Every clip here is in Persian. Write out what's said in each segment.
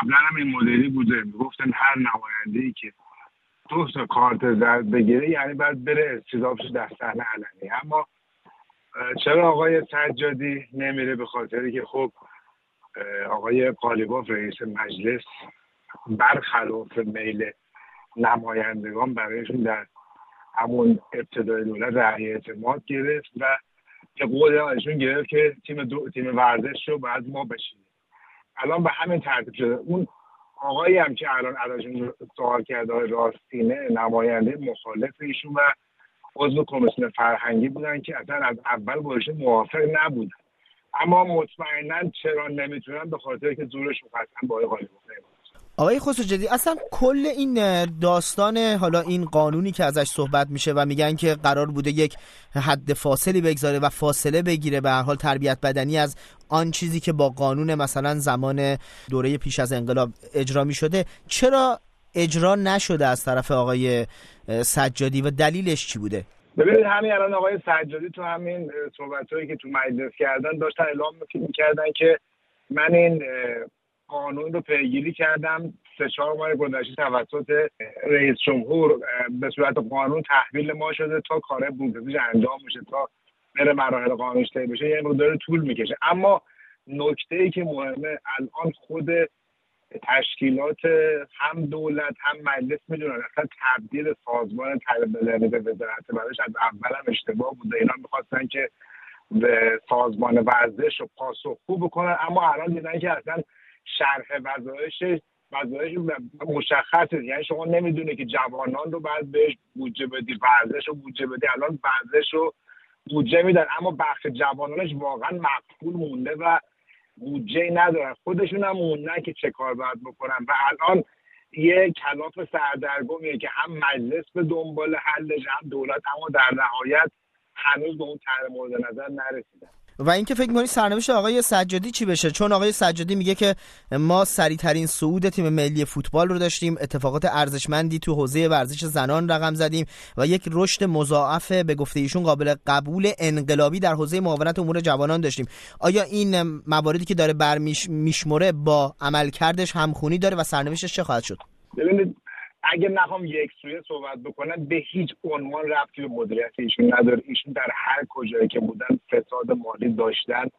قبلا هم این مدلی بوده. می‌گفتن هر نماینده ای که دو تا کارت زرد بگیره یعنی باید بره استضاف در صحنه علنی. اما چرا آقای سجادی نمیره به خاطری که خب آقای قالیباف رئیس مجلس برخلاف میل نمایندگان برایشون در همون ابتدای دولت رأی اعتماد گرفت و یه قول ازشون گرفت که تیم دو تیم ورزش رو بعد ما بشینیم. الان به همین ترتیب شده. اون آقایی هم که الان ازشون سوال کرده راستینه نماینده مخالف ایشون و عضو کمیسیون فرهنگی بودن که اصلا از اول باشون موافق نبودن. اما مطمئنا چرا نمی‌تونن؟ به خاطر که زورشون قطعا با آقای آقای جدی اصلا کل این داستان حالا این قانونی که ازش صحبت میشه و میگن که قرار بوده یک حد فاصلی بگذاره و فاصله بگیره به هر حال تربیت بدنی از آن چیزی که با قانون مثلا زمان دوره پیش از انقلاب اجرا می‌شده چرا اجرا نشده از طرف آقای سجادی و دلیلش چی بوده؟ ببینید همین الان آقای سجادی تو همین صحبتهایی که تو مجلس کردن داشتن اعلام می‌کردن که من این قانون رو پیگیری کردم. سه چهار ماه گذشته توسط رئیس جمهور به صورت قانون تحویل ما شده تا کار بودجهش انجام میشه تا بره مراحل قانونش طی بشه. یه مقدار طول می‌کشه. اما نکته ای که مهمه الان خود تشکیلات هم دولت هم مجلس می‌دونن. اصلا تبدیل سازمان طلب به وزارت ورزش از اول هم اشتباه بوده اینا می‌خواستن که به سازمان ورزش رو پاسخگو بکنن. اما الان دیدن که اصلا شرح وظایفش وظایفش مشخصه. یعنی شما نمی‌دونه که جوانان رو باید بهش بودجه بدی ورزش رو بودجه بدی. الان ورزش رو بودجه میدن اما بخش جوانانش واقعا مقفول مونده و بودجه ندارن. خودشون هم موندن که چه کار باید بکنن. و الان یه کلاف سردرگمیه که هم مجلس به دنبال حلش هم دولت اما در نهایت هنوز به اون طرح مورد نظر نرسیدن و اینکه فکر می‌کنی سرنوشت آقای سجادی چی بشه؟ چون آقای سجادی میگه که ما سریعترین صعود تیم ملی فوتبال رو داشتیم اتفاقات ارزشمندی تو حوزه ورزش زنان رقم زدیم و یک رشد مضاعف به گفته ایشون قابل قبول انقلابی در حوزه معاونت امور جوانان داشتیم. آیا این مواردی که داره برمیشمره با عملکردش همخونی داره و سرنوشتش چه خواهد شد؟ ببینید اگه نخوام یک سویه صحبت بکنم به هیچ عنوان ربطی به مدیریت ایشون نداره. ایشون در هر کجایی که بودن فساد مالی داشتن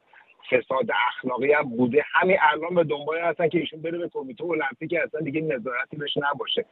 فساد اخلاقی هم بوده. همین الان به دنبال هستن که ایشون بره به کمیته المپیک اصلا دیگه نظارتی بهش نباشه.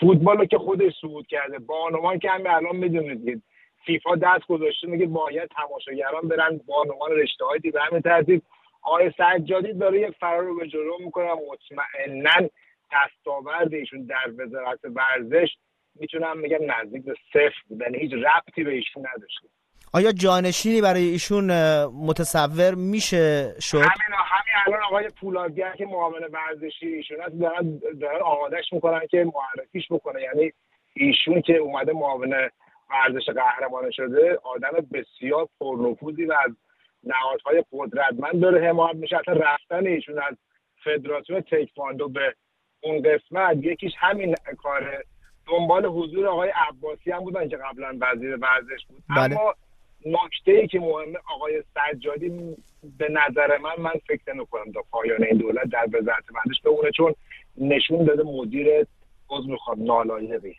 فوتبال که خودش صعود کرده بانوان که همین الان می‌دونید فیفا دست گذاشته میگه باید تماشاگران برن بانوان رشته های دیگه. همین ترتیب آقای سجادی داره یک فرار رو به جلو می‌کنه. مطمئنا دستاورد ایشون در وزارت ورزش می‌تونم بگم نزدیک به صفر بود. یعنی هیچ ربطی به ایشون نداشته آیا جانشینی برای ایشون متصور میشه شد؟ همین همین الان آقای پولادگر که معاون ورزشی ایشون هست دارن, دارن آمادش می‌کنن که معرفیش بکنه. یعنی ایشون که اومده معاون ورزش قهرمان شده آدم بسیار پرنفوذی و از نهادهای قدرتمند داره حمایت میشه. اصلا رفتن ایشون از فدراسیون تکواندو به اون قسمت یکیش همین کاره. دنبال حضور آقای عباسی هم بودن که قبلا وزیر ورزش بود. بله. اما نکته ای که مهمه آقای سجادی به نظر من من فکر نمی‌کنم تا پایان این دولت در وزارت ورزش بمونه چون نشون داده مدیر عضو می‌خواد نالایقی.